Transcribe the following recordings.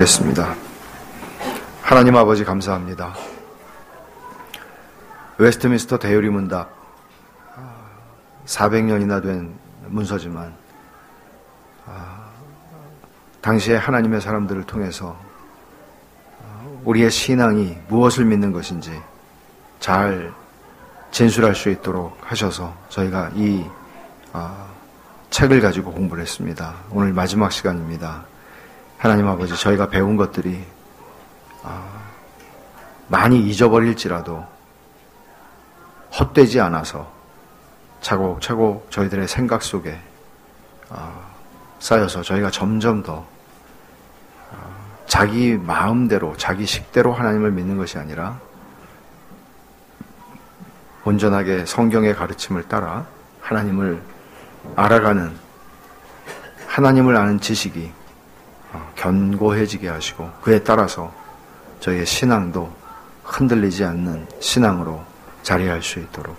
됐습니다. 하나님 아버지 감사합니다. 웨스트민스터 대유리 문답 400년이나 된 문서지만 아, 당시에 하나님의 사람들을 통해서 우리의 신앙이 무엇을 믿는 것인지 잘 진술할 수 있도록 하셔서 저희가 이 아, 책을 가지고 공부를 했습니다. 오늘 마지막 시간입니다. 하나님 아버지 저희가 배운 것들이 아, 많이 잊어버릴지라도 헛되지 않아서 차곡차곡 저희들의 생각 속에 아, 쌓여서 저희가 점점 더 아, 자기 마음대로 자기 식대로 하나님을 믿는 것이 아니라 온전하게 성경의 가르침을 따라 하나님을 알아가는 하나님을 아는 지식이 어, 견고해지게 하시고 그에 따라서 저희의 신앙도 흔들리지 않는 신앙으로 자리할 수 있도록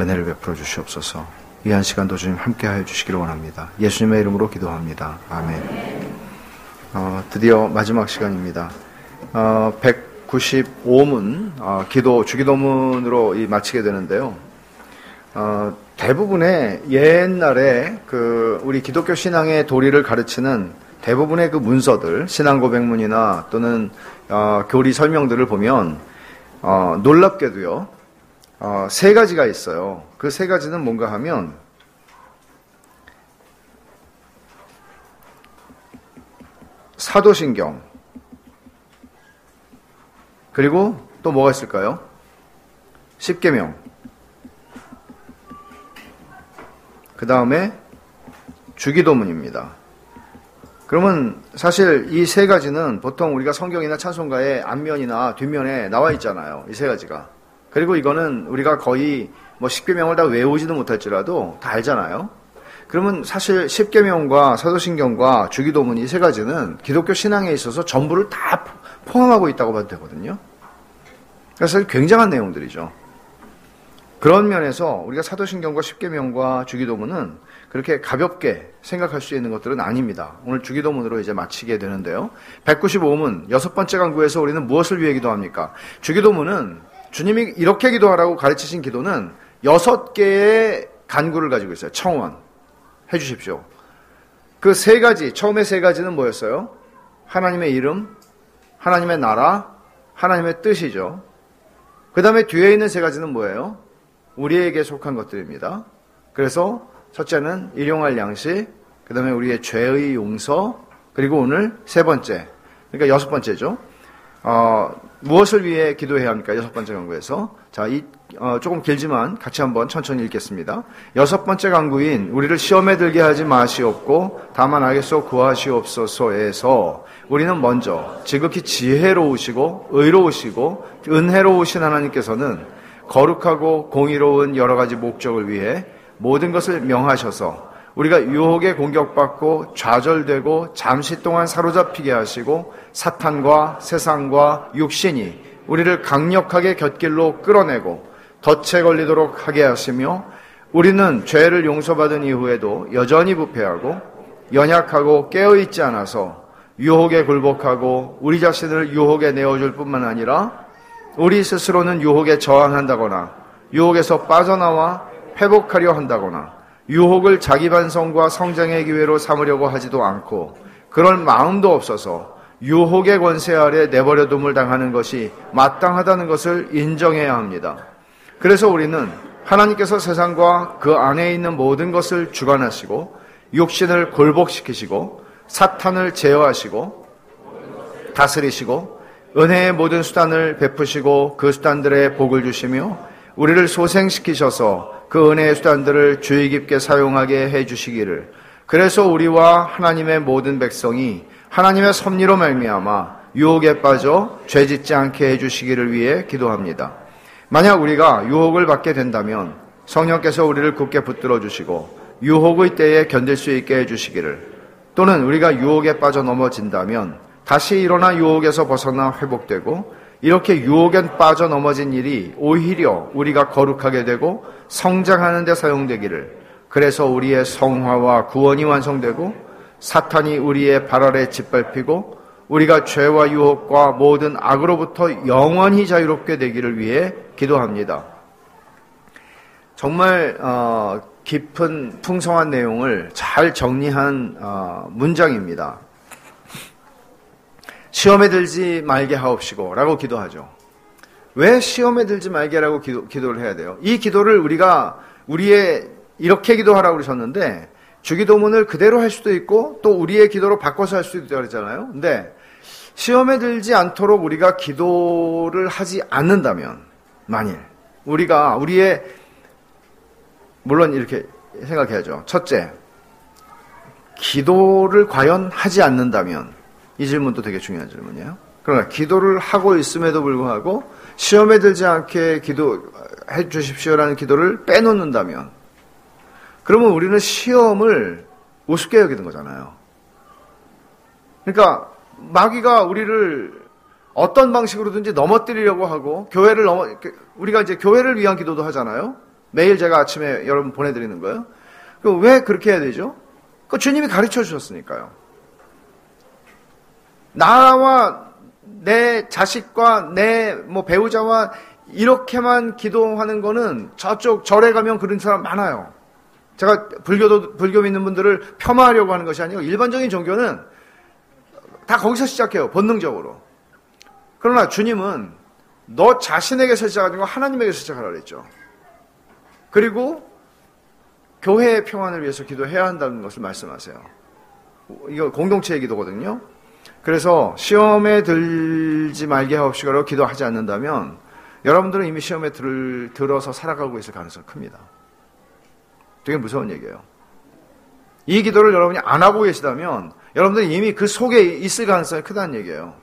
은혜를 베풀어 주시옵소서. 이한 시간도 주님 함께 하여 주시기를 원합니다. 예수님의 이름으로 기도합니다. 아멘. 어, 드디어 마지막 시간입니다. 어, 195문 어, 기도 주기도문으로 마치게 되는데요. 어, 대부분의 옛날에 그 우리 기독교 신앙의 도리를 가르치는 대부분의 그 문서들, 신앙 고백문이나 또는 어, 교리 설명들을 보면 어, 놀랍게도요 어, 세 가지가 있어요. 그 세 가지는 뭔가 하면 사도신경 그리고 또 뭐가 있을까요? 십계명 그 다음에 주기도문입니다. 그러면 사실 이 세 가지는 보통 우리가 성경이나 찬송가의 앞면이나 뒷면에 나와 있잖아요. 이 세 가지가. 그리고 이거는 우리가 거의 뭐 십계명을 다 외우지도 못할지라도 다 알잖아요. 그러면 사실 십계명과 사도신경과 주기도문 이 세 가지는 기독교 신앙에 있어서 전부를 다 포함하고 있다고 봐도 되거든요. 그래서 굉장한 내용들이죠. 그런 면에서 우리가 사도신경과 십계명과 주기도문은 그렇게 가볍게 생각할 수 있는 것들은 아닙니다. 오늘 주기도문으로 이제 마치게 되는데요. 195문 여섯 번째 강구에서 우리는 무엇을 위해 기도합니까? 주기도문은 주님이 이렇게 기도하라고 가르치신 기도는 여섯 개의 간구를 가지고 있어요. 청원 해 주십시오. 그 세 가지 처음에 세 가지는 뭐였어요? 하나님의 이름, 하나님의 나라, 하나님의 뜻이죠. 그 다음에 뒤에 있는 세 가지는 뭐예요? 우리에게 속한 것들입니다. 그래서 첫째는 일용할 양식, 그 다음에 우리의 죄의 용서, 그리고 오늘 세 번째, 그러니까 여섯 번째죠. 어, 무엇을 위해 기도해야 합니까? 여섯 번째 강구에서. 자, 이, 어, 조금 길지만 같이 한번 천천히 읽겠습니다. 여섯 번째 강구인, 우리를 시험에 들게 하지 마시옵고, 다만 알겠소 구하시옵소서에서, 우리는 먼저 지극히 지혜로우시고, 의로우시고, 은혜로우신 하나님께서는 거룩하고 공의로운 여러 가지 목적을 위해 모든 것을 명하셔서 우리가 유혹에 공격받고 좌절되고 잠시 동안 사로잡히게 하시고 사탄과 세상과 육신이 우리를 강력하게 곁길로 끌어내고 덫에 걸리도록 하게 하시며 우리는 죄를 용서받은 이후에도 여전히 부패하고 연약하고 깨어있지 않아서 유혹에 굴복하고 우리 자신을 유혹에 내어줄 뿐만 아니라 우리 스스로는 유혹에 저항한다거나 유혹에서 빠져나와 회복하려 한다거나 유혹을 자기 반성과 성장의 기회로 삼으려고 하지도 않고 그럴 마음도 없어서 유혹의 권세 아래 내버려둠을 당하는 것이 마땅하다는 것을 인정해야 합니다. 그래서 우리는 하나님께서 세상과 그 안에 있는 모든 것을 주관하시고 육신을 굴복시키시고 사탄을 제어하시고 다스리시고 은혜의 모든 수단을 베푸시고 그 수단들의 복을 주시며 우리를 소생시키셔서 그 은혜의 수단들을 주의 깊게 사용하게 해 주시기를 그래서 우리와 하나님의 모든 백성이 하나님의 섭리로 말미암아 유혹에 빠져 죄 짓지 않게 해 주시기를 위해 기도합니다. 만약 우리가 유혹을 받게 된다면 성령께서 우리를 굳게 붙들어 주시고 유혹의 때에 견딜 수 있게 해 주시기를 또는 우리가 유혹에 빠져 넘어진다면 다시 일어나 유혹에서 벗어나 회복되고 이렇게 유혹엔 빠져 넘어진 일이 오히려 우리가 거룩하게 되고 성장하는 데 사용되기를 그래서 우리의 성화와 구원이 완성되고 사탄이 우리의 발 아래 짓밟히고 우리가 죄와 유혹과 모든 악으로부터 영원히 자유롭게 되기를 위해 기도합니다. 정말 어, 깊은 풍성한 내용을 잘 정리한 어, 문장입니다. 시험에 들지 말게 하옵시고 라고 기도하죠. 왜 시험에 들지 말게라고 기도, 기도를 해야 돼요? 이 기도를 우리가 우리의 이렇게 기도하라고 그러셨는데 주기도문을 그대로 할 수도 있고 또 우리의 기도로 바꿔서 할 수도 있다고 그랬잖아요. 근데 시험에 들지 않도록 우리가 기도를 하지 않는다면 만일 우리가 우리의 물론 이렇게 생각해야죠. 첫째, 기도를 과연 하지 않는다면 이 질문도 되게 중요한 질문이에요. 그러나 기도를 하고 있음에도 불구하고 시험에 들지 않게 기도해 주십시오라는 기도를 빼놓는다면 그러면 우리는 시험을 우습게 여기는 거잖아요. 그러니까 마귀가 우리를 어떤 방식으로든지 넘어뜨리려고 하고 교회를 넘어 우리가 이제 교회를 위한 기도도 하잖아요. 매일 제가 아침에 여러분 보내드리는 거예요. 왜 그렇게 해야 되죠? 그 주님이 가르쳐 주셨으니까요. 나와 내 자식과 내 뭐 배우자와 이렇게만 기도하는 거는 저쪽 절에 가면 그런 사람 많아요. 제가 불교도 불교 믿는 분들을 폄하하려고 하는 것이 아니고 일반적인 종교는 다 거기서 시작해요. 본능적으로. 그러나 주님은 너 자신에게서 시작하고 하나님에게서 시작하라 그랬죠. 그리고 교회의 평안을 위해서 기도해야 한다는 것을 말씀하세요. 이거 공동체의 기도거든요. 그래서 시험에 들지 말게 하옵시고로 기도하지 않는다면 여러분들은 이미 시험에 들, 들어서 살아가고 있을 가능성이 큽니다. 되게 무서운 얘기예요. 이 기도를 여러분이 안 하고 계시다면 여러분들이 이미 그 속에 있을 가능성이 크다는 얘기예요.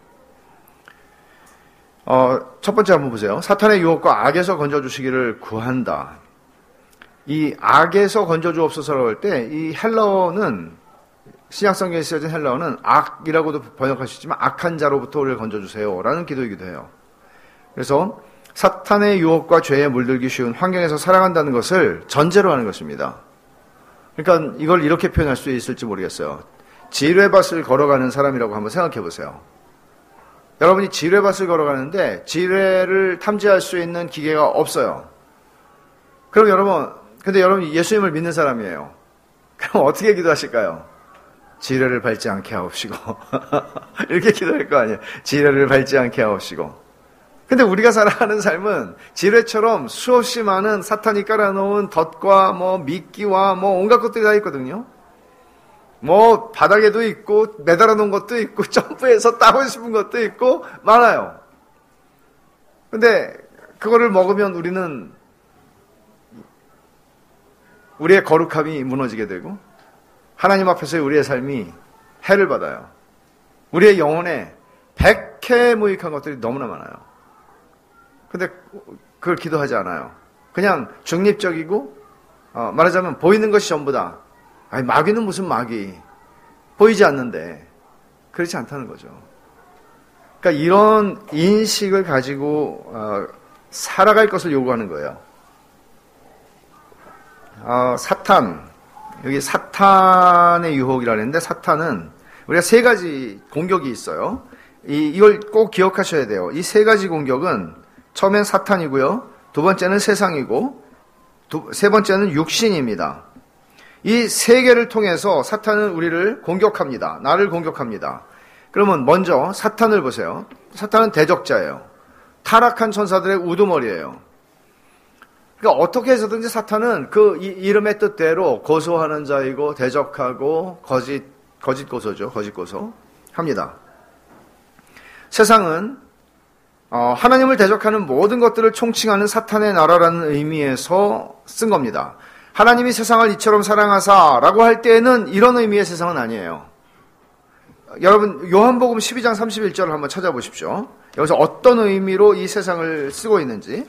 어, 첫 번째 한번 보세요. 사탄의 유혹과 악에서 건져주시기를 구한다. 이 악에서 건져주옵소서라고 할 때 이 헬러는 신약성경에 쓰여진 헬러는 악이라고도 번역할 수 있지만 악한 자로부터 우리를 건져주세요 라는 기도이기도 해요. 그래서 사탄의 유혹과 죄에 물들기 쉬운 환경에서 살아간다는 것을 전제로 하는 것입니다. 그러니까 이걸 이렇게 표현할 수 있을지 모르겠어요. 지뢰밭을 걸어가는 사람이라고 한번 생각해 보세요. 여러분이 지뢰밭을 걸어가는데 지뢰를 탐지할 수 있는 기계가 없어요. 그럼 여러분, 근데 여러분이 예수님을 믿는 사람이에요. 그럼 어떻게 기도하실까요? 지뢰를 밟지 않게 하옵시고. 이렇게 기도할 거 아니에요. 지뢰를 밟지 않게 하옵시고. 근데 우리가 살아가는 삶은 지뢰처럼 수없이 많은 사탄이 깔아놓은 덫과 뭐 미끼와 뭐 온갖 것들이 다 있거든요. 뭐 바닥에도 있고 매달아 놓은 것도 있고 점프해서 따고 싶은 것도 있고 많아요. 근데 그거를 먹으면 우리는 우리의 거룩함이 무너지게 되고 하나님 앞에서 우리의 삶이 해를 받아요. 우리의 영혼에 백해 무익한 것들이 너무나 많아요. 근데 그걸 기도하지 않아요. 그냥 중립적이고 어, 말하자면 보이는 것이 전부다. 아니 마귀는 무슨 마귀? 보이지 않는데 그렇지 않다는 거죠. 그러니까 이런 인식을 가지고 어, 살아갈 것을 요구하는 거예요. 어, 사탄 여기 사탄의 유혹이라 는데 사탄은 우리가 세 가지 공격이 있어요. 이, 이걸 꼭 기억하셔야 돼요. 이 세 가지 공격은 처음엔 사탄이고요. 두 번째는 세상이고 두, 세 번째는 육신입니다. 이 세 개를 통해서 사탄은 우리를 공격합니다. 나를 공격합니다. 그러면 먼저 사탄을 보세요. 사탄은 대적자예요. 타락한 천사들의 우두머리예요. 그러니까 어떻게 해서든지 사탄은 그 이름의 뜻대로 고소하는 자이고 대적하고 거짓 거짓 고소죠. 거짓 고소 합니다. 세상은 어, 하나님을 대적하는 모든 것들을 총칭하는 사탄의 나라라는 의미에서 쓴 겁니다. 하나님이 세상을 이처럼 사랑하사라고 할 때에는 이런 의미의 세상은 아니에요. 여러분 요한복음 12장 31절을 한번 찾아보십시오. 여기서 어떤 의미로 이 세상을 쓰고 있는지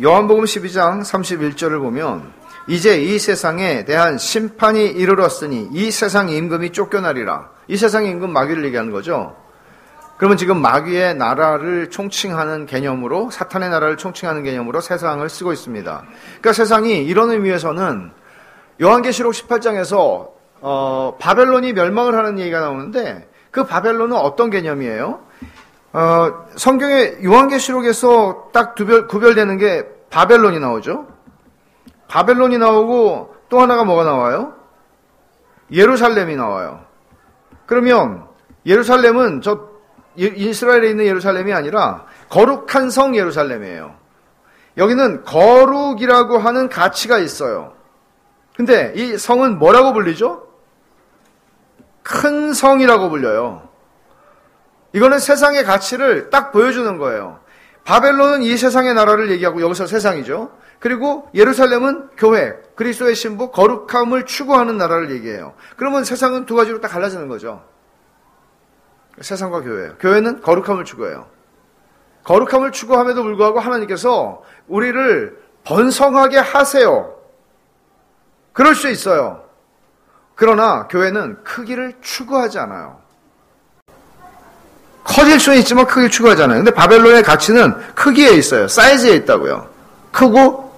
요한복음 12장 31절을 보면 이제 이 세상에 대한 심판이 이르렀으니 이 세상 임금이 쫓겨나리라. 이 세상 임금 마귀를 얘기하는 거죠. 그러면 지금 마귀의 나라를 총칭하는 개념으로 사탄의 나라를 총칭하는 개념으로 세상을 쓰고 있습니다. 그러니까 세상이 이런 의미에서는 요한계시록 18장에서 어, 바벨론이 멸망을 하는 얘기가 나오는데 그 바벨론은 어떤 개념이에요? 어, 성경의 요한계시록에서 딱 두별, 구별 되는 게 바벨론이 나오죠. 바벨론이 나오고 또 하나가 뭐가 나와요? 예루살렘이 나와요. 그러면 예루살렘은 저 이스라엘에 있는 예루살렘이 아니라 거룩한 성 예루살렘이에요. 여기는 거룩이라고 하는 가치가 있어요. 근데 이 성은 뭐라고 불리죠? 큰 성이라고 불려요. 이거는 세상의 가치를 딱 보여주는 거예요. 바벨론은 이 세상의 나라를 얘기하고 여기서 세상이죠. 그리고 예루살렘은 교회, 그리스도의 신부, 거룩함을 추구하는 나라를 얘기해요. 그러면 세상은 두 가지로 딱 갈라지는 거죠. 세상과 교회예요. 교회는 거룩함을 추구해요. 거룩함을 추구함에도 불구하고 하나님께서 우리를 번성하게 하세요. 그럴 수 있어요. 그러나 교회는 크기를 추구하지 않아요. 커질 수는 있지만 크게 추구하지 않아요. 근데 바벨론의 가치는 크기에 있어요. 사이즈에 있다고요. 크고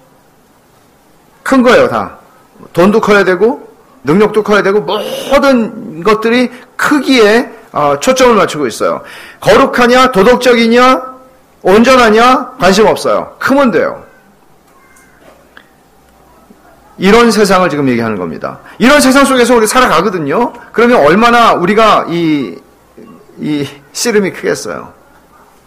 큰 거예요, 다. 돈도 커야 되고 능력도 커야 되고 모든 것들이 크기에 어, 초점을 맞추고 있어요. 거룩하냐, 도덕적이냐, 온전하냐, 관심 없어요. 크면 돼요. 이런 세상을 지금 얘기하는 겁니다. 이런 세상 속에서 우리 살아가거든요. 그러면 얼마나 우리가 이, 이 씨름이 크겠어요.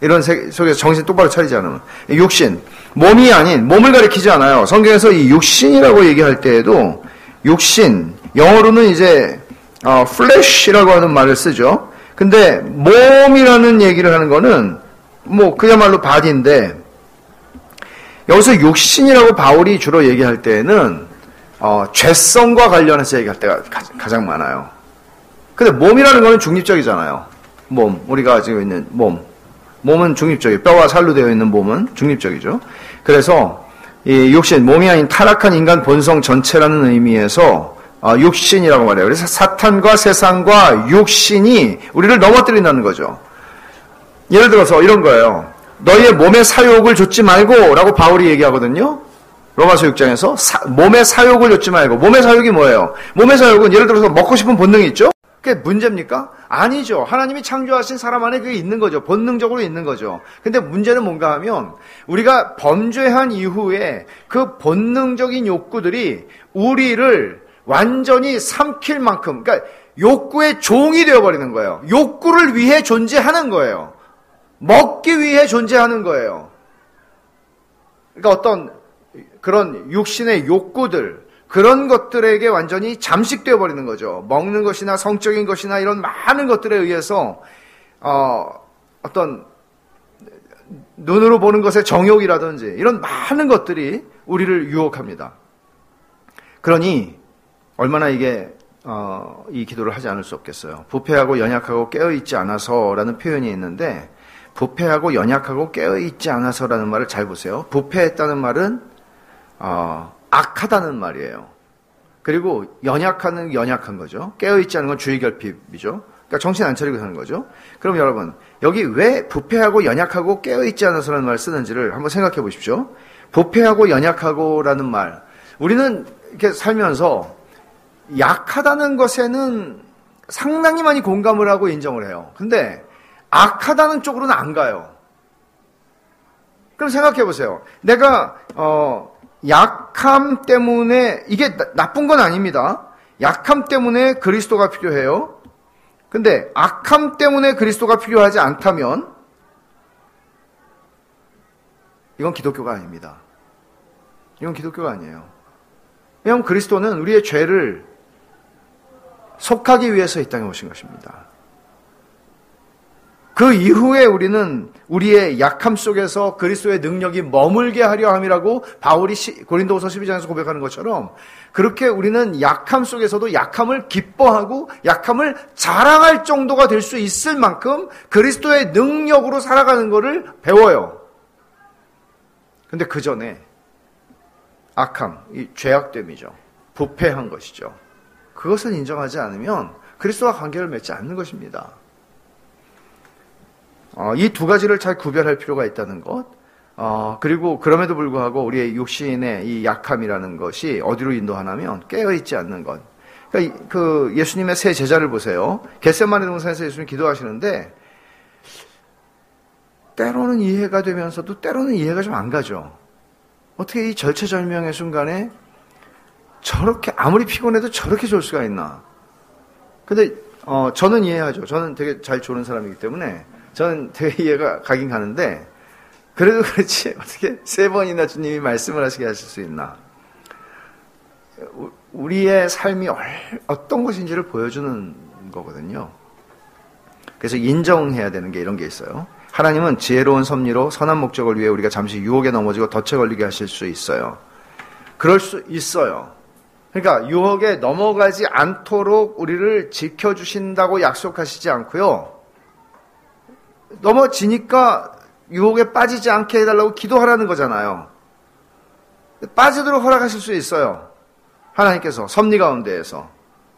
이런 세, 속에서 정신 똑바로 차리지 않으면. 육신. 몸이 아닌, 몸을 가리키지 않아요. 성경에서 이 육신이라고 얘기할 때에도 육신, 영어로는 이제, 어, flesh라고 하는 말을 쓰죠. 근데 몸이라는 얘기를 하는 거는 뭐 그야말로 바디인데 여기서 육신이라고 바울이 주로 얘기할 때는 어, 죄성과 관련해서 얘기할 때가 가장 많아요. 근데 몸이라는 거는 중립적이잖아요. 몸, 우리가 지금 있는 몸. 몸은 중립적이에요. 뼈와 살로 되어 있는 몸은 중립적이죠. 그래서 이 육신, 몸이 아닌 타락한 인간 본성 전체라는 의미에서 어, 육신이라고 말해요. 그래서 사탄과 세상과 육신이 우리를 넘어뜨린다는 거죠. 예를 들어서 이런 거예요. 너희의 몸의 사욕을 줬지 말고 라고 바울이 얘기하거든요. 로마서 6장에서 사, 몸의 사욕을 줬지 말고 몸의 사욕이 뭐예요? 몸의 사욕은 예를 들어서 먹고 싶은 본능이 있죠? 그게 문제입니까? 아니죠. 하나님이 창조하신 사람 안에 그게 있는 거죠. 본능적으로 있는 거죠. 근데 문제는 뭔가 하면 우리가 범죄한 이후에 그 본능적인 욕구들이 우리를 완전히 삼킬 만큼, 그러니까 욕구의 종이 되어버리는 거예요. 욕구를 위해 존재하는 거예요. 먹기 위해 존재하는 거예요. 그러니까 어떤 그런 육신의 욕구들, 그런 것들에게 완전히 잠식되어 버리는 거죠. 먹는 것이나 성적인 것이나 이런 많은 것들에 의해서 어, 어떤 눈으로 보는 것의 정욕이라든지 이런 많은 것들이 우리를 유혹합니다. 그러니 얼마나 이게 어, 이 기도를 하지 않을 수 없겠어요. 부패하고 연약하고 깨어 있지 않아서라는 표현이 있는데 부패하고 연약하고 깨어 있지 않아서라는 말을 잘 보세요. 부패했다는 말은 어, 악하다는 말이에요. 그리고 연약하는 연약한 거죠. 깨어있지 않은 건 주의결핍이죠. 그러니까 정신 안 차리고 사는 거죠. 그럼 여러분 여기 왜 부패하고 연약하고 깨어있지 않아서라는 말을 쓰는지를 한번 생각해 보십시오. 부패하고 연약하고라는 말 우리는 이렇게 살면서 약하다는 것에는 상당히 많이 공감을 하고 인정을 해요. 근데 악하다는 쪽으로는 안 가요. 그럼 생각해 보세요. 내가 어, 약함 때문에 이게 나, 쁜 건 아닙니다. 약함 때문에 그리스도가 필요해요. 근데 악함 때문에 그리스도가 필요하지 않다면 이건 기독교가 아닙니다. 이건 기독교가 아니에요. 왜냐하면 그리스도는 우리의 죄를 속하기 위해서 이 땅에 오신 것입니다. 그 이후에 우리는 우리의 약함 속에서 그리스도의 능력이 머물게 하려 함이라고 바울이 고린도후서 12장에서 고백하는 것처럼 그렇게 우리는 약함 속에서도 약함을 기뻐하고 약함을 자랑할 정도가 될 수 있을 만큼 그리스도의 능력으로 살아가는 것을 배워요. 근데 그 전에 악함, 이 죄악됨이죠. 부패한 것이죠. 그것을 인정하지 않으면 그리스도와 관계를 맺지 않는 것입니다. 어, 이 두 가지를 잘 구별할 필요가 있다는 것. 어, 그리고 그럼에도 불구하고 우리의 육신의 이 약함이라는 것이 어디로 인도하냐면 깨어있지 않는 것. 그러니까 그 예수님의 세 제자를 보세요. 겟세마네 동산에서 예수님 기도하시는데 때로는 이해가 되면서도 때로는 이해가 좀 안 가죠. 어떻게 이 절체절명의 순간에 저렇게 아무리 피곤해도 저렇게 좋을 수가 있나? 근데 어, 저는 이해하죠. 저는 되게 잘 조는 사람이기 때문에 저는 되게 이해가 가긴 가는데 그래도 그렇지 어떻게 세 번이나 주님이 말씀을 하시게 하실 수 있나? 우리의 삶이 어떤 것인지를 보여주는 거거든요. 그래서 인정해야 되는 게 이런 게 있어요. 하나님은 지혜로운 섭리로 선한 목적을 위해 우리가 잠시 유혹에 넘어지고 덫에 걸리게 하실 수 있어요. 그럴 수 있어요. 그러니까 유혹에 넘어가지 않도록 우리를 지켜주신다고 약속하시지 않고요. 넘어지니까 유혹에 빠지지 않게 해달라고 기도하라는 거잖아요. 빠지도록 허락하실 수 있어요. 하나님께서 섭리 가운데에서.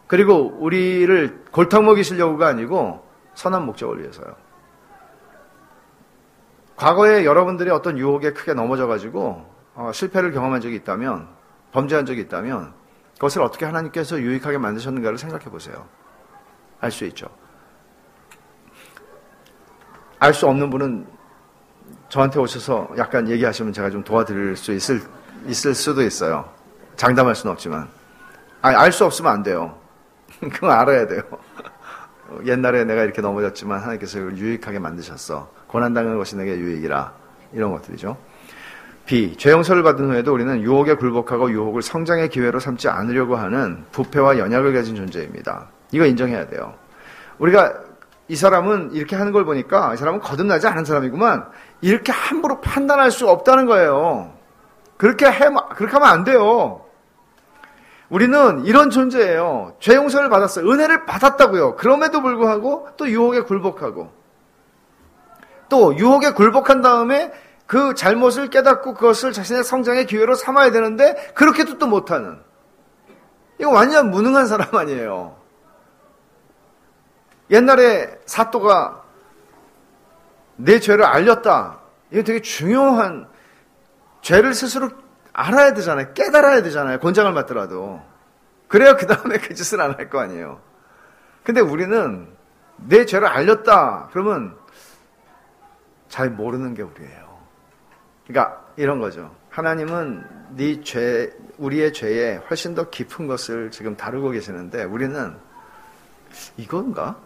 그리고 우리를 골탕 먹이시려고가 아니고 선한 목적을 위해서요. 과거에 여러분들이 어떤 유혹에 크게 넘어져가지고 어, 실패를 경험한 적이 있다면, 범죄한 적이 있다면, 그것을 어떻게 하나님께서 유익하게 만드셨는가를 생각해 보세요. 알 수 있죠. 알 수 없는 분은 저한테 오셔서 약간 얘기하시면 제가 좀 도와드릴 수 있을, 있을 수도 있어요. 장담할 수는 없지만. 알 수 없으면 안 돼요. 그건 알아야 돼요. 옛날에 내가 이렇게 넘어졌지만 하나님께서 이걸 유익하게 만드셨어. 고난당하는 것이 내게 유익이라. 이런 것들이죠. B. 죄 용서를 받은 후에도 우리는 유혹에 굴복하고 유혹을 성장의 기회로 삼지 않으려고 하는 부패와 연약을 가진 존재입니다. 이거 인정해야 돼요. 우리가 이 사람은 이렇게 하는 걸 보니까 이 사람은 거듭나지 않은 사람이구만. 이렇게 함부로 판단할 수 없다는 거예요. 그렇게 해, 그렇게 하면 안 돼요. 우리는 이런 존재예요. 죄 용서를 받았어요. 은혜를 받았다고요. 그럼에도 불구하고 또 유혹에 굴복하고 또 유혹에 굴복한 다음에 그 잘못을 깨닫고 그것을 자신의 성장의 기회로 삼아야 되는데 그렇게도 또 못하는 이거 완전 무능한 사람 아니에요. 옛날에 사또가 내 죄를 알렸다. 이거 되게 중요한 죄를 스스로 알아야 되잖아요. 깨달아야 되잖아요. 권장을 받더라도. 그래야 그 다음에 그 짓을 안 할 거 아니에요. 근데 우리는 내 죄를 알렸다. 그러면 잘 모르는 게 우리예요. 그러니까 이런 거죠. 하나님은 네 죄, 우리의 죄에 훨씬 더 깊은 것을 지금 다루고 계시는데 우리는 이건가?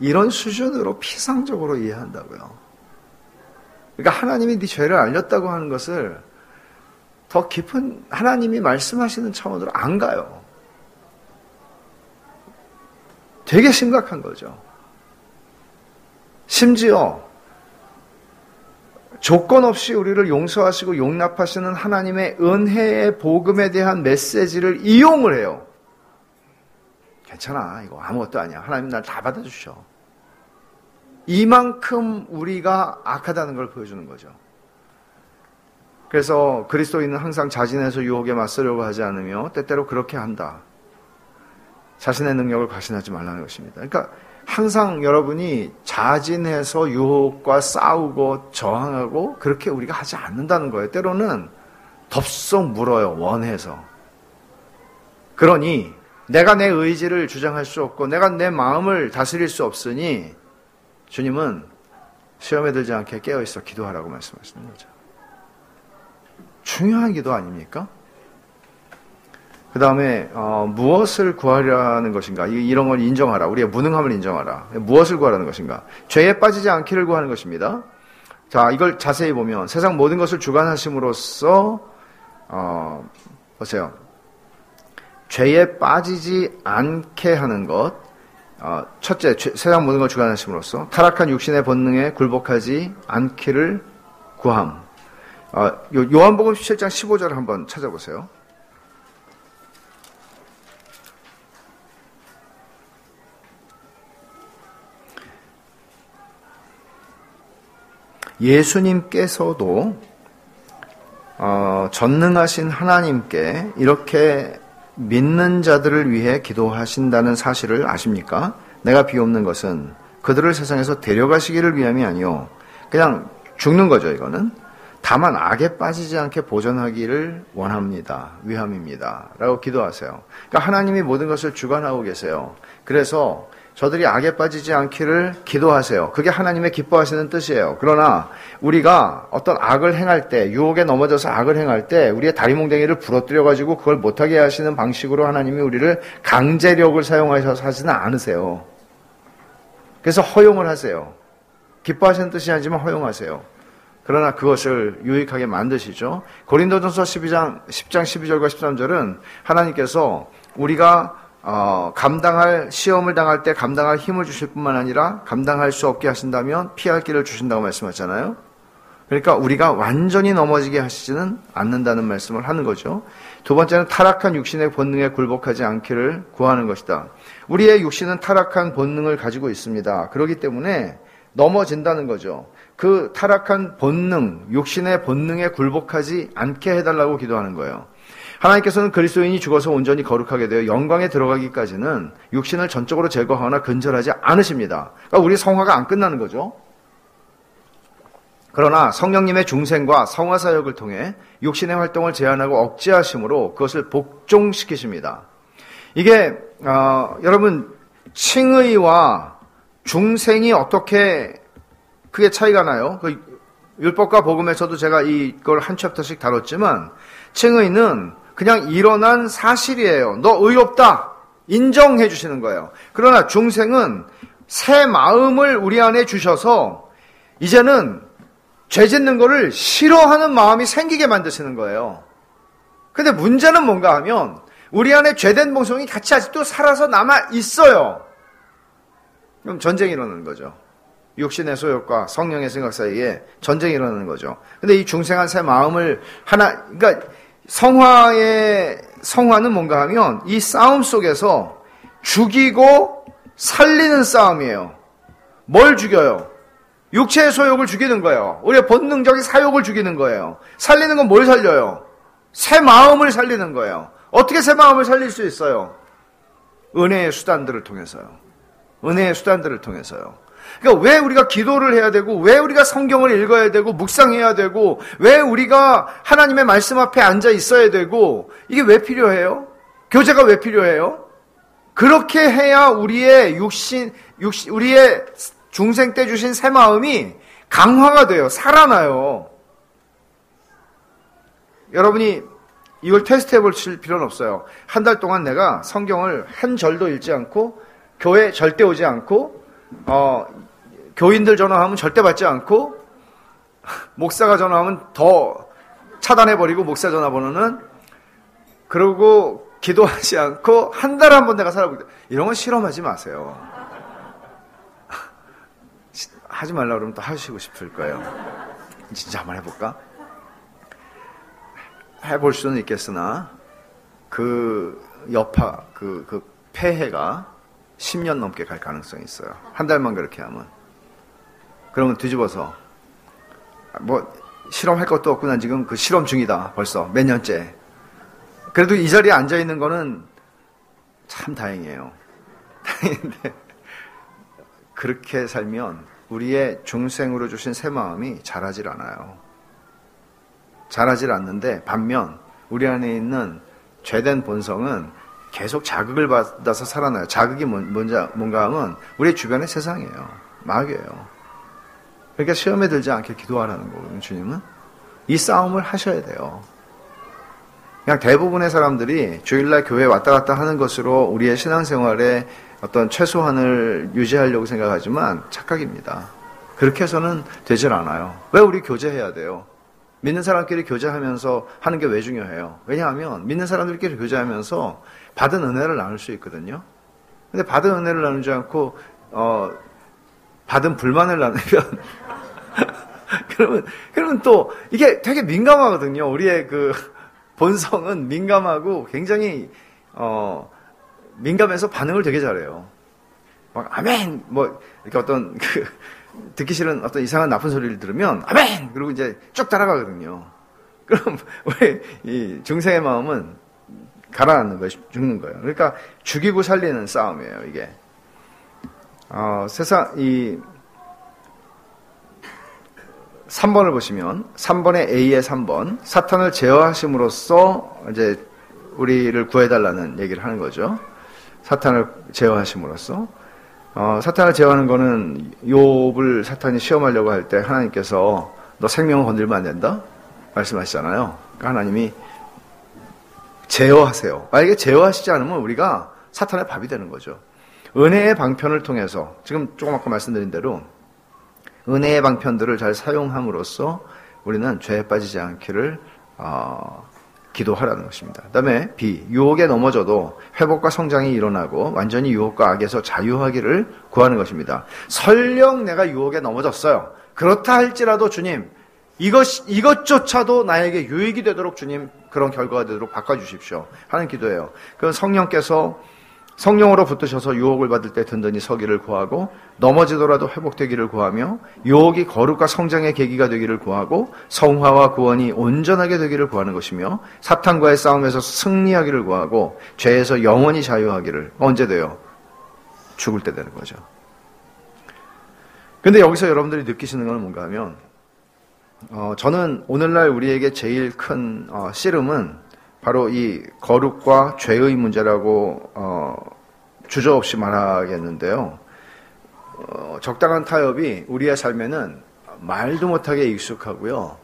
이런 수준으로 피상적으로 이해한다고요. 그러니까 하나님이 네 죄를 알렸다고 하는 것을 더 깊은 하나님이 말씀하시는 차원으로 안 가요. 되게 심각한 거죠. 심지어 조건 없이 우리를 용서하시고 용납하시는 하나님의 은혜의 복음에 대한 메시지를 이용을 해요. 괜찮아. 이거 아무것도 아니야. 하나님 날 다 받아주셔. 이만큼 우리가 악하다는 걸 보여주는 거죠. 그래서 그리스도인은 항상 자진해서 유혹에 맞서려고 하지 않으며 때때로 그렇게 한다. 자신의 능력을 과신하지 말라는 것입니다. 그러니까 항상 여러분이 자진해서 유혹과 싸우고 저항하고 그렇게 우리가 하지 않는다는 거예요. 때로는 덥석 물어요. 원해서. 그러니 내가 내 의지를 주장할 수 없고 내가 내 마음을 다스릴 수 없으니 주님은 시험에 들지 않게 깨어 있어 기도하라고 말씀하시는 거죠. 중요한 기도 아닙니까? 그 다음에 어, 무엇을 구하려는 것인가? 이런 걸 인정하라. 우리의 무능함을 인정하라. 무엇을 구하라는 것인가? 죄에 빠지지 않기를 구하는 것입니다. 자, 이걸 자세히 보면 세상 모든 것을 주관하심으로써 어, 보세요. 죄에 빠지지 않게 하는 것. 어, 첫째, 죄, 세상 모든 걸 주관하심으로써 타락한 육신의 본능에 굴복하지 않기를 구함. 어, 요한복음 17장 15절 한번 찾아보세요. 예수님께서도 어, 전능하신 하나님께 이렇게 믿는 자들을 위해 기도하신다는 사실을 아십니까? 내가 비옵는 것은 그들을 세상에서 데려가시기를 위함이 아니요. 그냥 죽는 거죠 이거는. 다만 악에 빠지지 않게 보존하기를 원합니다. 위함입니다. 라고 기도하세요. 그러니까 하나님이 모든 것을 주관하고 계세요. 그래서 저들이 악에 빠지지 않기를 기도하세요. 그게 하나님의 기뻐하시는 뜻이에요. 그러나 우리가 어떤 악을 행할 때, 유혹에 넘어져서 악을 행할 때, 우리의 다리몽댕이를 부러뜨려 가지고 그걸 못하게 하시는 방식으로 하나님이 우리를 강제력을 사용하셔서 하지는 않으세요. 그래서 허용을 하세요. 기뻐하시는 뜻이 아니지만 허용하세요. 그러나 그것을 유익하게 만드시죠. 고린도전서 12장 10장 12절과 13절은 하나님께서 우리가 어, 감당할 시험을 당할 때 감당할 힘을 주실 뿐만 아니라 감당할 수 없게 하신다면 피할 길을 주신다고 말씀하잖아요. 그러니까 우리가 완전히 넘어지게 하시지는 않는다는 말씀을 하는 거죠. 두 번째는 타락한 육신의 본능에 굴복하지 않기를 구하는 것이다. 우리의 육신은 타락한 본능을 가지고 있습니다. 그렇기 때문에 넘어진다는 거죠. 그 타락한 본능, 육신의 본능에 굴복하지 않게 해달라고 기도하는 거예요. 하나님께서는 그리스도인이 죽어서 온전히 거룩하게 되어 영광에 들어가기까지는 육신을 전적으로 제거하거나 근절하지 않으십니다. 그러니까 우리 성화가 안 끝나는 거죠. 그러나 성령님의 중생과 성화 사역을 통해 육신의 활동을 제한하고 억제하심으로 그것을 복종시키십니다. 이게 어, 여러분 칭의와 중생이 어떻게 크게 차이가 나요? 그 율법과 복음에서도 제가 이걸 한 챕터씩 다뤘지만 칭의는 그냥 일어난 사실이에요. 너 의롭다. 인정해 주시는 거예요. 그러나 중생은 새 마음을 우리 안에 주셔서 이제는 죄 짓는 거를 싫어하는 마음이 생기게 만드시는 거예요. 근데 문제는 뭔가 하면 우리 안에 죄된 본성이 같이 아직도 살아서 남아 있어요. 그럼 전쟁이 일어나는 거죠. 육신의 소욕과 성령의 생각 사이에 전쟁이 일어나는 거죠. 근데 이 중생한 새 마음을 하나, 그러니까 성화의 성화는 뭔가 하면 이 싸움 속에서 죽이고 살리는 싸움이에요. 뭘 죽여요? 육체의 소욕을 죽이는 거예요. 우리의 본능적인 사욕을 죽이는 거예요. 살리는 건 뭘 살려요? 새 마음을 살리는 거예요. 어떻게 새 마음을 살릴 수 있어요? 은혜의 수단들을 통해서요. 은혜의 수단들을 통해서요. 그러니까 왜 우리가 기도를 해야 되고, 왜 우리가 성경을 읽어야 되고, 묵상해야 되고, 왜 우리가 하나님의 말씀 앞에 앉아 있어야 되고, 이게 왜 필요해요? 교제가 왜 필요해요? 그렇게 해야 우리의 육신, 육신, 우리의 중생 때 주신 새 마음이 강화가 돼요. 살아나요. 여러분이 이걸 테스트 해볼 필요는 없어요. 한 달 동안 내가 성경을 한 절도 읽지 않고, 교회 절대 오지 않고, 어, 교인들 전화하면 절대 받지 않고 목사가 전화하면 더 차단해버리고 목사 전화번호는 그러고 기도하지 않고 한 달에 한 번 내가 살아보고 이런 건 실험하지 마세요. 하지 말라 그러면 또 하시고 싶을 거예요. 진짜 한번 해볼까? 해볼 수는 있겠으나 그 여파 그, 그 폐해가 10년 넘게 갈 가능성이 있어요. 한 달만 그렇게 하면. 그러면 뒤집어서 뭐 실험할 것도 없고 난 지금 그 실험 중이다 벌써 몇 년째. 그래도 이 자리에 앉아 있는 거는 참 다행이에요. 다행인데 그렇게 살면 우리의 중생으로 주신 새 마음이 자라질 않아요. 자라질 않는데 반면 우리 안에 있는 죄된 본성은 계속 자극을 받아서 살아나요. 자극이 뭔지, 뭔가 하면 우리 주변의 세상이에요. 마귀예요. 그러니까 시험에 들지 않게 기도하라는 거거든요, 주님은. 이 싸움을 하셔야 돼요. 그냥 대부분의 사람들이 주일날 교회 왔다 갔다 하는 것으로 우리의 신앙생활에 어떤 최소한을 유지하려고 생각하지만 착각입니다. 그렇게 해서는 되질 않아요. 왜 우리 교제해야 돼요? 믿는 사람끼리 교제하면서 하는 게 왜 중요해요? 왜냐하면 믿는 사람들끼리 교제하면서 받은 은혜를 나눌 수 있거든요. 근데 받은 은혜를 나누지 않고 어, 받은 불만을 나누면 그러면 그러면 또 이게 되게 민감하거든요. 우리의 그 본성은 민감하고 굉장히 어 민감해서 반응을 되게 잘해요. 막 아멘 뭐 이렇게 어떤 그 듣기 싫은 어떤 이상한 나쁜 소리를 들으면 아멘 그리고 이제 쭉 따라가거든요. 그럼 왜이 중생의 마음은 가라앉는 거예요, 죽는 거예요. 그러니까 죽이고 살리는 싸움이에요, 이게. 어, 세상 이 3번을 보시면 3번의 A의 3번 사탄을 제어하심으로써 이제 우리를 구해달라는 얘기를 하는 거죠. 사탄을 제어하심으로써 어, 사탄을 제어하는 거는 욥을 사탄이 시험하려고 할 때 하나님께서 너 생명을 건들면 안 된다 말씀하시잖아요. 그러니까 하나님이 제어하세요. 만약에 제어하시지 않으면 우리가 사탄의 밥이 되는 거죠. 은혜의 방편을 통해서 지금 조금 아까 말씀드린 대로 은혜의 방편들을 잘 사용함으로써 우리는 죄에 빠지지 않기를 어, 기도하라는 것입니다. 그다음에 B 유혹에 넘어져도 회복과 성장이 일어나고 완전히 유혹과 악에서 자유하기를 구하는 것입니다. 설령 내가 유혹에 넘어졌어요. 그렇다 할지라도 주님 이것 이것조차도 나에게 유익이 되도록 주님 그런 결과가 되도록 바꿔주십시오 하는 기도예요. 그 성령께서 성령으로 붙으셔서 유혹을 받을 때 든든히 서기를 구하고 넘어지더라도 회복되기를 구하며 유혹이 거룩과 성장의 계기가 되기를 구하고 성화와 구원이 온전하게 되기를 구하는 것이며 사탄과의 싸움에서 승리하기를 구하고 죄에서 영원히 자유하기를 언제 돼요? 죽을 때 되는 거죠. 근데 여기서 여러분들이 느끼시는 건 뭔가 하면 어, 저는 오늘날 우리에게 제일 큰 어, 씨름은 바로 이 거룩과 죄의 문제라고 어, 주저없이 말하겠는데요. 어, 적당한 타협이 우리의 삶에는 말도 못하게 익숙하고요.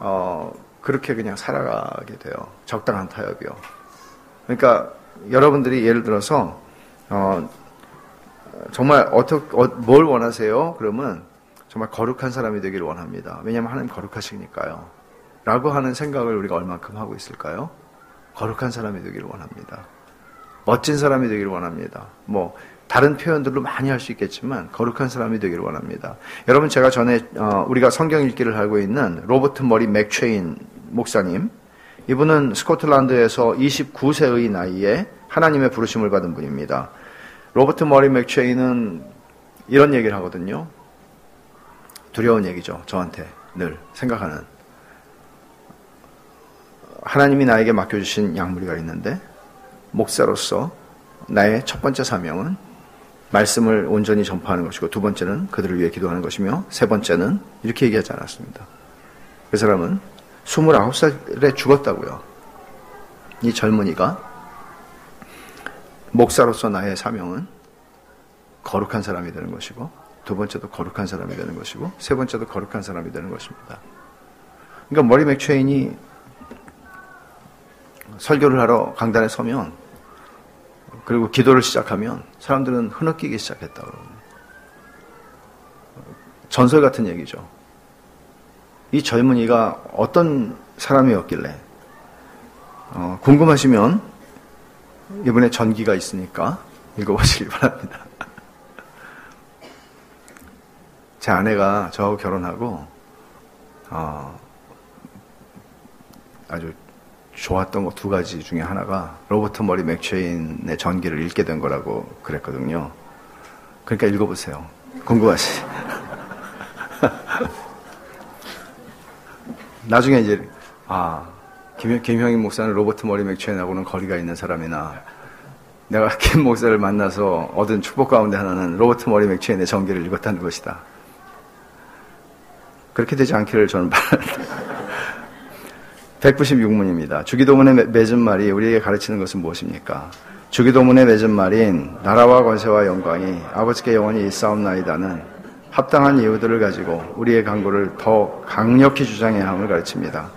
어, 그렇게 그냥 살아가게 돼요. 적당한 타협이요. 그러니까 여러분들이 예를 들어서 어, 정말 어떻게 어, 뭘 원하세요? 그러면 정말 거룩한 사람이 되기를 원합니다. 왜냐하면 하나님 거룩하시니까요. 라고 하는 생각을 우리가 얼만큼 하고 있을까요? 거룩한 사람이 되기를 원합니다. 멋진 사람이 되기를 원합니다. 뭐 다른 표현들로 많이 할 수 있겠지만 거룩한 사람이 되기를 원합니다. 여러분 제가 전에 어, 우리가 성경 읽기를 알고 있는 로버트 머리 맥체인 목사님 이분은 스코틀란드에서 29세의 나이에 하나님의 부르심을 받은 분입니다. 로버트 머리 맥체인은 이런 얘기를 하거든요. 두려운 얘기죠. 저한테 늘 생각하는 하나님이 나에게 맡겨주신 양무리가 있는데 목사로서 나의 첫 번째 사명은 말씀을 온전히 전파하는 것이고 두 번째는 그들을 위해 기도하는 것이며 세 번째는 이렇게 얘기하지 않았습니다. 그 사람은 29살에 죽었다고요. 이 젊은이가 목사로서 나의 사명은 거룩한 사람이 되는 것이고 두 번째도 거룩한 사람이 되는 것이고 세 번째도 거룩한 사람이 되는 것입니다. 그러니까 머리 맥체인이 설교를 하러 강단에 서면 그리고 기도를 시작하면 사람들은 흐느끼기 시작했다고. 전설 같은 얘기죠. 이 젊은이가 어떤 사람이었길래 어, 궁금하시면 이번에 전기가 있으니까 읽어보시기 바랍니다. 제 아내가 저하고 결혼하고 어, 아주 좋았던 것 두 가지 중에 하나가 로버트 머리 맥체인의 전기를 읽게 된 거라고 그랬거든요. 그러니까 읽어보세요. 궁금하시. 나중에 이제 아 김, 김형인 목사는 로버트 머리 맥체인하고는 거리가 있는 사람이나 내가 김 목사를 만나서 얻은 축복 가운데 하나는 로버트 머리 맥체인의 전기를 읽었다는 것이다. 그렇게 되지 않기를 저는 바랍니다. 196문입니다. 주기도문의 맺는말이 우리에게 가르치는 것은 무엇입니까? 주기도문의 맺는말인 나라와 권세와 영광이 아버지께 영원히 있사옵나이다는 합당한 이유들을 가지고 우리의 간구를 더 강력히 주장해야 함을 가르칩니다.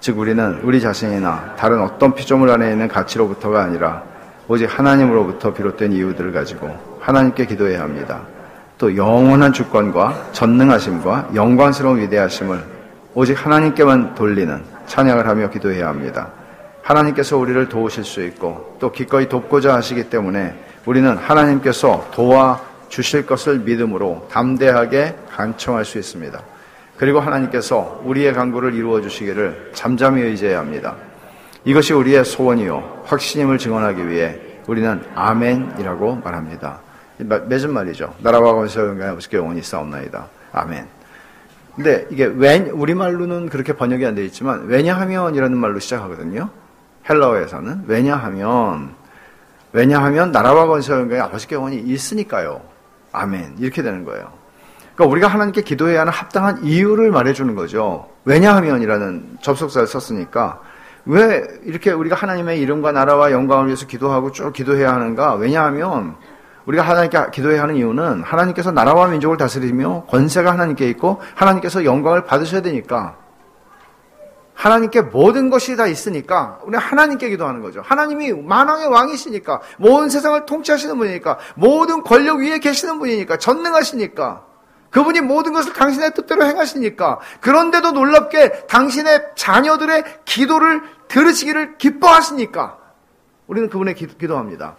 즉 우리는 우리 자신이나 다른 어떤 피조물 안에 있는 가치로부터가 아니라 오직 하나님으로부터 비롯된 이유들을 가지고 하나님께 기도해야 합니다. 또 영원한 주권과 전능하심과 영광스러운 위대하심을 오직 하나님께만 돌리는 찬양을 하며 기도해야 합니다. 하나님께서 우리를 도우실 수 있고 또 기꺼이 돕고자 하시기 때문에 우리는 하나님께서 도와 주실 것을 믿음으로 담대하게 간청할 수 있습니다. 그리고 하나님께서 우리의 간구를 이루어 주시기를 잠잠히 의지해야 합니다. 이것이 우리의 소원이요 확신임을 증언하기 위해 우리는 아멘이라고 말합니다. 맺은 말이죠. 나라와 권세와 영광이 아버지께 영원히 싸움나이다. 아멘. 근데 이게 왜, 우리말로는 그렇게 번역이 안 되어 있지만, 왜냐하면이라는 말로 시작하거든요. 헬라어에서는. 왜냐하면, 왜냐하면 나라와 건설과 아버지께 원이 있으니까요. 아멘. 이렇게 되는 거예요. 그러니까 우리가 하나님께 기도해야 하는 합당한 이유를 말해주는 거죠. 왜냐하면이라는 접속사를 썼으니까 왜 이렇게 우리가 하나님의 이름과 나라와 영광을 위해서 기도하고 쭉 기도해야 하는가? 왜냐하면 우리가 하나님께 기도해야 하는 이유는 하나님께서 나라와 민족을 다스리며 권세가 하나님께 있고 하나님께서 영광을 받으셔야 되니까 하나님께 모든 것이 다 있으니까 우리 하나님께 기도하는 거죠. 하나님이 만왕의 왕이시니까 모든 세상을 통치하시는 분이니까 모든 권력 위에 계시는 분이니까 전능하시니까 그분이 모든 것을 당신의 뜻대로 행하시니까 그런데도 놀랍게 당신의 자녀들의 기도를 들으시기를 기뻐하시니까 우리는 그분의 기도, 합니다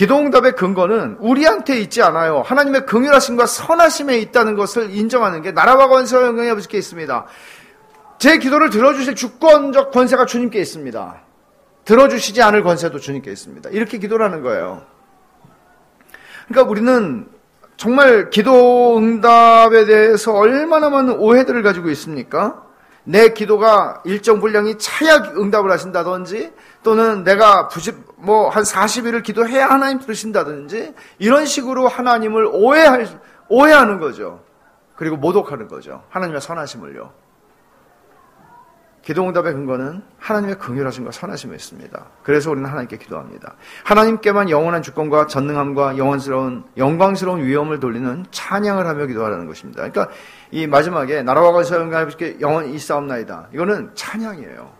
기도응답의 근거는 우리한테 있지 않아요. 하나님의 긍휼하심과 선하심에 있다는 것을 인정하는 게 나라와 권세와 영광이 아버지께 있습니다. 제 기도를 들어주실 주권적 권세가 주님께 있습니다. 들어주시지 않을 권세도 주님께 있습니다. 이렇게 기도라는 거예요. 그러니까 우리는 정말 기도 응답에 대해서 얼마나 많은 오해들을 가지고 있습니까? 내 기도가 일정 분량이 차야 응답을 하신다든지 또는 내가 90, 뭐, 한 40일을 기도해야 하나님 들으신다든지 이런 식으로 하나님을 오해할, 오해하는 거죠. 그리고 모독하는 거죠. 하나님의 선하심을요. 기도응답의 근거는 하나님의 긍휼하심과 선하심에 있습니다. 그래서 우리는 하나님께 기도합니다. 하나님께만 영원한 주권과 전능함과 영원스러운 영광스러운 위엄을 돌리는 찬양을 하며 기도하라는 것입니다. 그러니까 이 마지막에 나라와 가서 영광하게 영원히 있사옵나이다. 이거는 찬양이에요.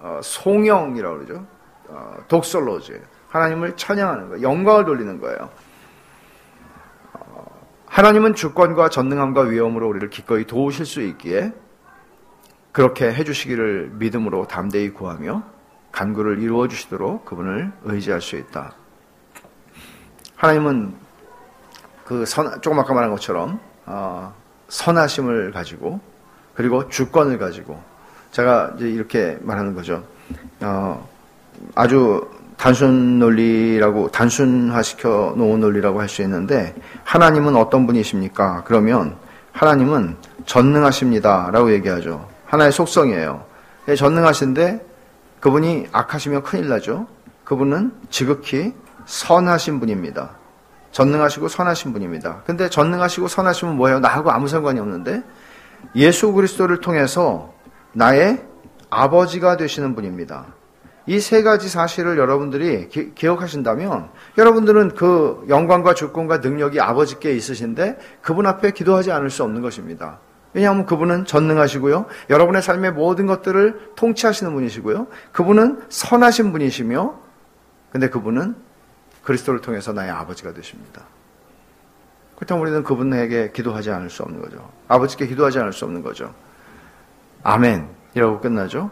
어, 송영이라고 그러죠. 어, 독설로즈. 하나님을 찬양하는 거예요. 영광을 돌리는 거예요. 어, 하나님은 주권과 전능함과 위엄으로 우리를 기꺼이 도우실 수 있기에 그렇게 해주시기를 믿음으로 담대히 구하며 간구를 이루어 주시도록 그분을 의지할 수 있다. 하나님은 그 선, 조금 아까 말한 것처럼 어, 선하심을 가지고 그리고 주권을 가지고 제가 이제 이렇게 말하는 거죠. 어, 아주 단순 논리라고 단순화시켜 놓은 논리라고 할 수 있는데 하나님은 어떤 분이십니까? 그러면 하나님은 전능하십니다라고 얘기하죠. 하나의 속성이에요. 예, 전능하신데 그분이 악하시면 큰일 나죠. 그분은 지극히 선하신 분입니다. 전능하시고 선하신 분입니다. 근데 전능하시고 선하시면 뭐예요? 나하고 아무 상관이 없는데 예수 그리스도를 통해서 나의 아버지가 되시는 분입니다. 이 세 가지 사실을 여러분들이 기, 억하신다면 여러분들은 그 영광과 주권과 능력이 아버지께 있으신데 그분 앞에 기도하지 않을 수 없는 것입니다. 왜냐하면 그분은 전능하시고요. 여러분의 삶의 모든 것들을 통치하시는 분이시고요. 그분은 선하신 분이시며, 근데 그분은 그리스도를 통해서 나의 아버지가 되십니다. 그렇다면 우리는 그분에게 기도하지 않을 수 없는 거죠. 아버지께 기도하지 않을 수 없는 거죠. 아멘. 이라고 끝나죠.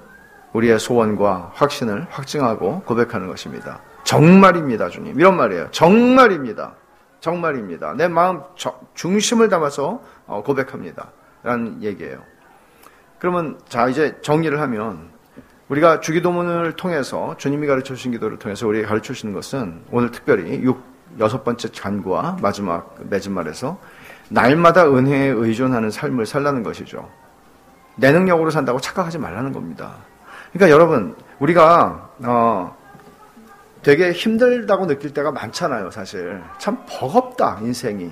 우리의 소원과 확신을 확증하고 고백하는 것입니다. 정말입니다, 주님. 이런 말이에요. 정말입니다. 정말입니다. 내 마음 중심을 담아서 어, 고백합니다. 라는 얘기예요. 그러면 자 이제 정리를 하면 우리가 주기도문을 통해서 주님이 가르쳐 주신 기도를 통해서 우리가 가르쳐 주시는 것은 오늘 특별히 6, 여섯 번째 간구와 마지막 맺은 말에서 날마다 은혜에 의존하는 삶을 살라는 것이죠. 내 능력으로 산다고 착각하지 말라는 겁니다. 그러니까 여러분 우리가 어, 되게 힘들다고 느낄 때가 많잖아요, 사실. 참 버겁다, 인생이.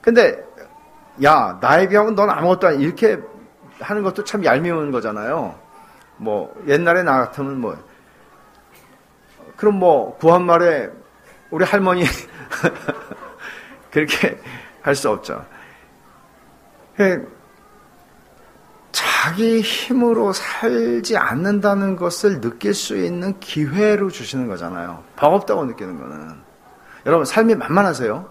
근데 야, 나에 비하면 넌 아무것도 아니, 이렇게 하는 것도 참 얄미운 거잖아요. 뭐, 옛날에 나 같으면 뭐, 그럼 뭐, 구한 말에 우리 할머니, 그렇게 할 수 없죠. 자기 힘으로 살지 않는다는 것을 느낄 수 있는 기회로 주시는 거잖아요. 버겁다고 느끼는 거는. 여러분, 삶이 만만하세요?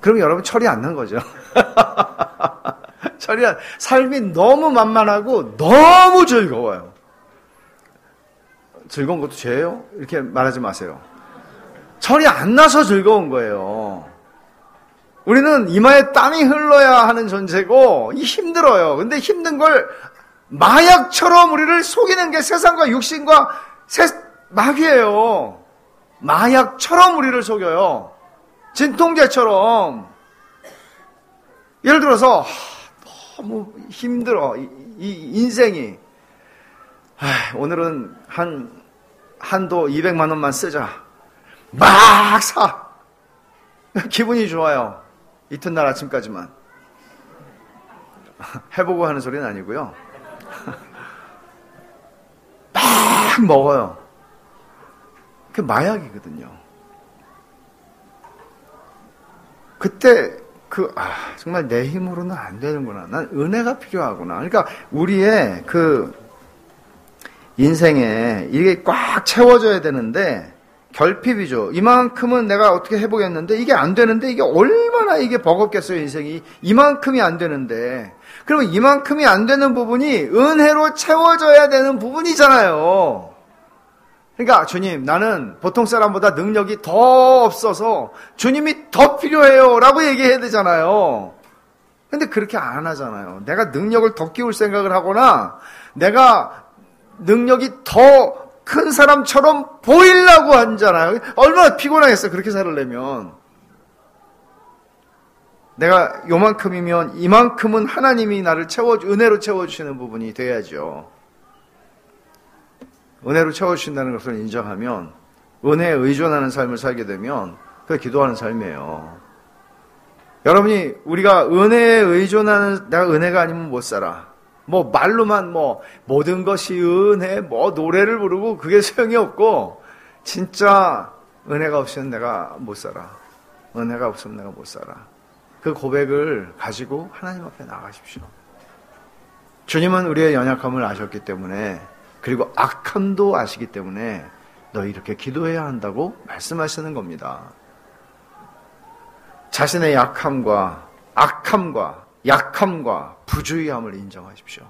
그럼 여러분 철이 안 난 거죠. 철이 안, 삶이 너무 만만하고 너무 즐거워요. 즐거운 것도 죄예요? 이렇게 말하지 마세요. 철이 안 나서 즐거운 거예요. 우리는 이마에 땀이 흘러야 하는 존재고 힘들어요. 근데 힘든 걸 마약처럼 우리를 속이는 게 세상과 육신과 세, 마귀예요. 마약처럼 우리를 속여요. 진통제처럼 예를 들어서 너무 힘들어 이, 이 인생이 아, 오늘은 한 한도 200만 원만 쓰자 막 사. 기분이 좋아요. 이튿날 아침까지만. 해보고 하는 소리는 아니고요. 막 먹어요. 그 마약이거든요. 그때 그, 아, 정말 내 힘으로는 안 되는구나. 난 은혜가 필요하구나. 그러니까 우리의 그 인생에 이게 꽉 채워져야 되는데 결핍이죠. 이만큼은 내가 어떻게 해보겠는데 이게 안 되는데 이게 얼마나 이게 버겁겠어요, 인생이. 이만큼이 안 되는데. 그러면 이만큼이 안 되는 부분이 은혜로 채워져야 되는 부분이잖아요. 그러니까 주님, 나는 보통 사람보다 능력이 더 없어서 주님이 더 필요해요. 라고 얘기해야 되잖아요. 근데 그렇게 안 하잖아요. 내가 능력을 더 끼울 생각을 하거나 내가 능력이 더 큰 사람처럼 보이려고 하잖아요. 얼마나 피곤하겠어. 그렇게 살려면. 내가 요만큼이면 이만큼은 하나님이 나를 채워 은혜로 채워 주시는 부분이 돼야죠. 은혜로 채워주신다는 것을 인정하면 은혜에 의존하는 삶을 살게 되면 그게 기도하는 삶이에요. 여러분이 우리가 은혜에 의존하는 내가 은혜가 아니면 못 살아. 뭐 말로만 뭐 모든 것이 은혜 뭐 노래를 부르고 그게 소용이 없고 진짜 은혜가 없으면 내가 못 살아. 은혜가 없으면 내가 못 살아. 그 고백을 가지고 하나님 앞에 나가십시오. 주님은 우리의 연약함을 아셨기 때문에 그리고 악함도 아시기 때문에 너 이렇게 기도해야 한다고 말씀하시는 겁니다. 자신의 약함과 악함과 약함과 부주의함을 인정하십시오.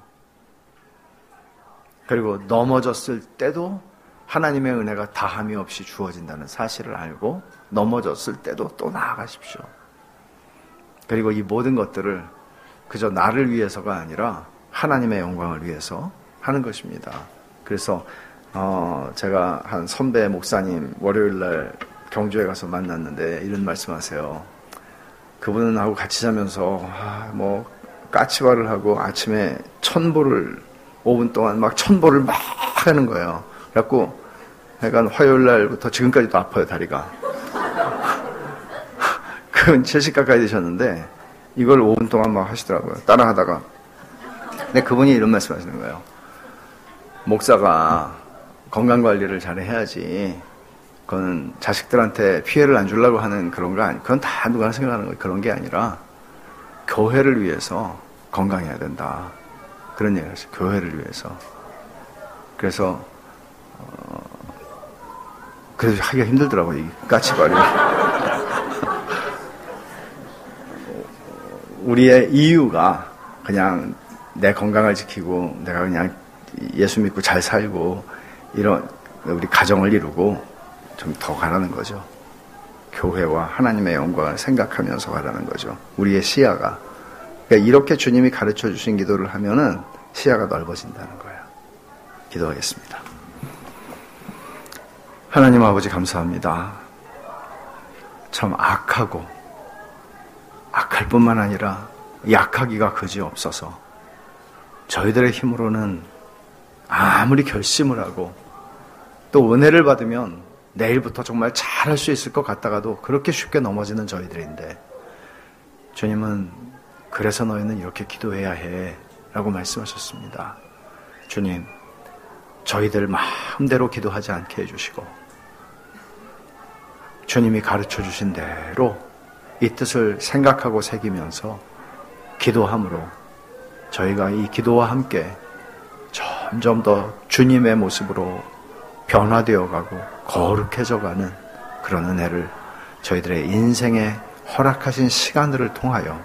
그리고 넘어졌을 때도 하나님의 은혜가 다함이 없이 주어진다는 사실을 알고 넘어졌을 때도 또 나아가십시오. 그리고 이 모든 것들을 그저 나를 위해서가 아니라 하나님의 영광을 위해서 하는 것입니다. 그래서 어 제가 한 선배 목사님 월요일 날 경주에 가서 만났는데 이런 말씀하세요. 그분하고 같이 자면서 아, 뭐 까치발을 하고 아침에 천보를 5분 동안 막 천보를 막 하는 거예요. 그래갖고 약간 화요일 날부터 지금까지도 아파요 다리가. 그건 70 가까이 되셨는데 이걸 5분 동안 막 하시더라고요. 따라하다가. 근데 그분이 이런 말씀 하시는 거예요. 목사가 건강 관리를 잘 해야지. 그건 자식들한테 피해를 안 주려고 하는 그런 거 아니. 그건 다 누가 생각하는 거 그런 게 아니라 교회를 위해서 건강해야 된다. 그런 얘기를 했어요. 교회를 위해서. 그래서 어, 그래서 하기가 힘들더라고요. 이 까치발이. 우리의 이유가 그냥 내 건강을 지키고 내가 그냥 예수 믿고 잘 살고 이런 우리 가정을 이루고 좀 더 가라는 거죠. 교회와 하나님의 영광을 생각하면서 가라는 거죠. 우리의 시야가. 그러니까 이렇게 주님이 가르쳐 주신 기도를 하면은 시야가 넓어진다는 거예요. 기도하겠습니다. 하나님 아버지 감사합니다. 참 악하고 악할 뿐만 아니라 약하기가 그지 없어서 저희들의 힘으로는 아무리 결심을 하고 또 은혜를 받으면 내일부터 정말 잘할 수 있을 것 같다가도 그렇게 쉽게 넘어지는 저희들인데 주님은 그래서 너희는 이렇게 기도해야 해 라고 말씀하셨습니다. 주님, 저희들 마음대로 기도하지 않게 해주시고 주님이 가르쳐 주신 대로 이 뜻을 생각하고 새기면서 기도함으로 저희가 이 기도와 함께 점점 더 주님의 모습으로 변화되어 가고 거룩해져 가는 그런 은혜를 저희들의 인생에 허락하신 시간들을 통하여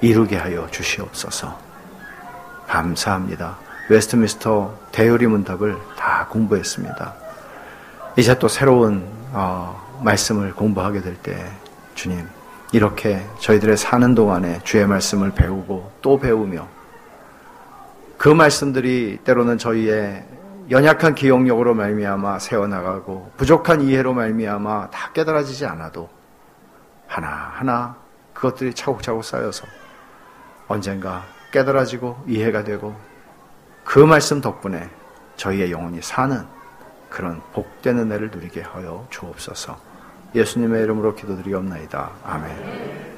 이루게 하여 주시옵소서. 감사합니다. 웨스트미스터 대요리 문답을 다 공부했습니다. 이제 또 새로운 어, 말씀을 공부하게 될 때 주님 이렇게 저희들의 사는 동안에 주의 말씀을 배우고 또 배우며 그 말씀들이 때로는 저희의 연약한 기억력으로 말미암아 세워나가고 부족한 이해로 말미암아 다 깨달아지지 않아도 하나하나 그것들이 차곡차곡 쌓여서 언젠가 깨달아지고 이해가 되고 그 말씀 덕분에 저희의 영혼이 사는 그런 복된 은혜를 누리게 하여 주옵소서 예수님의 이름으로 기도드리옵나이다. 아멘.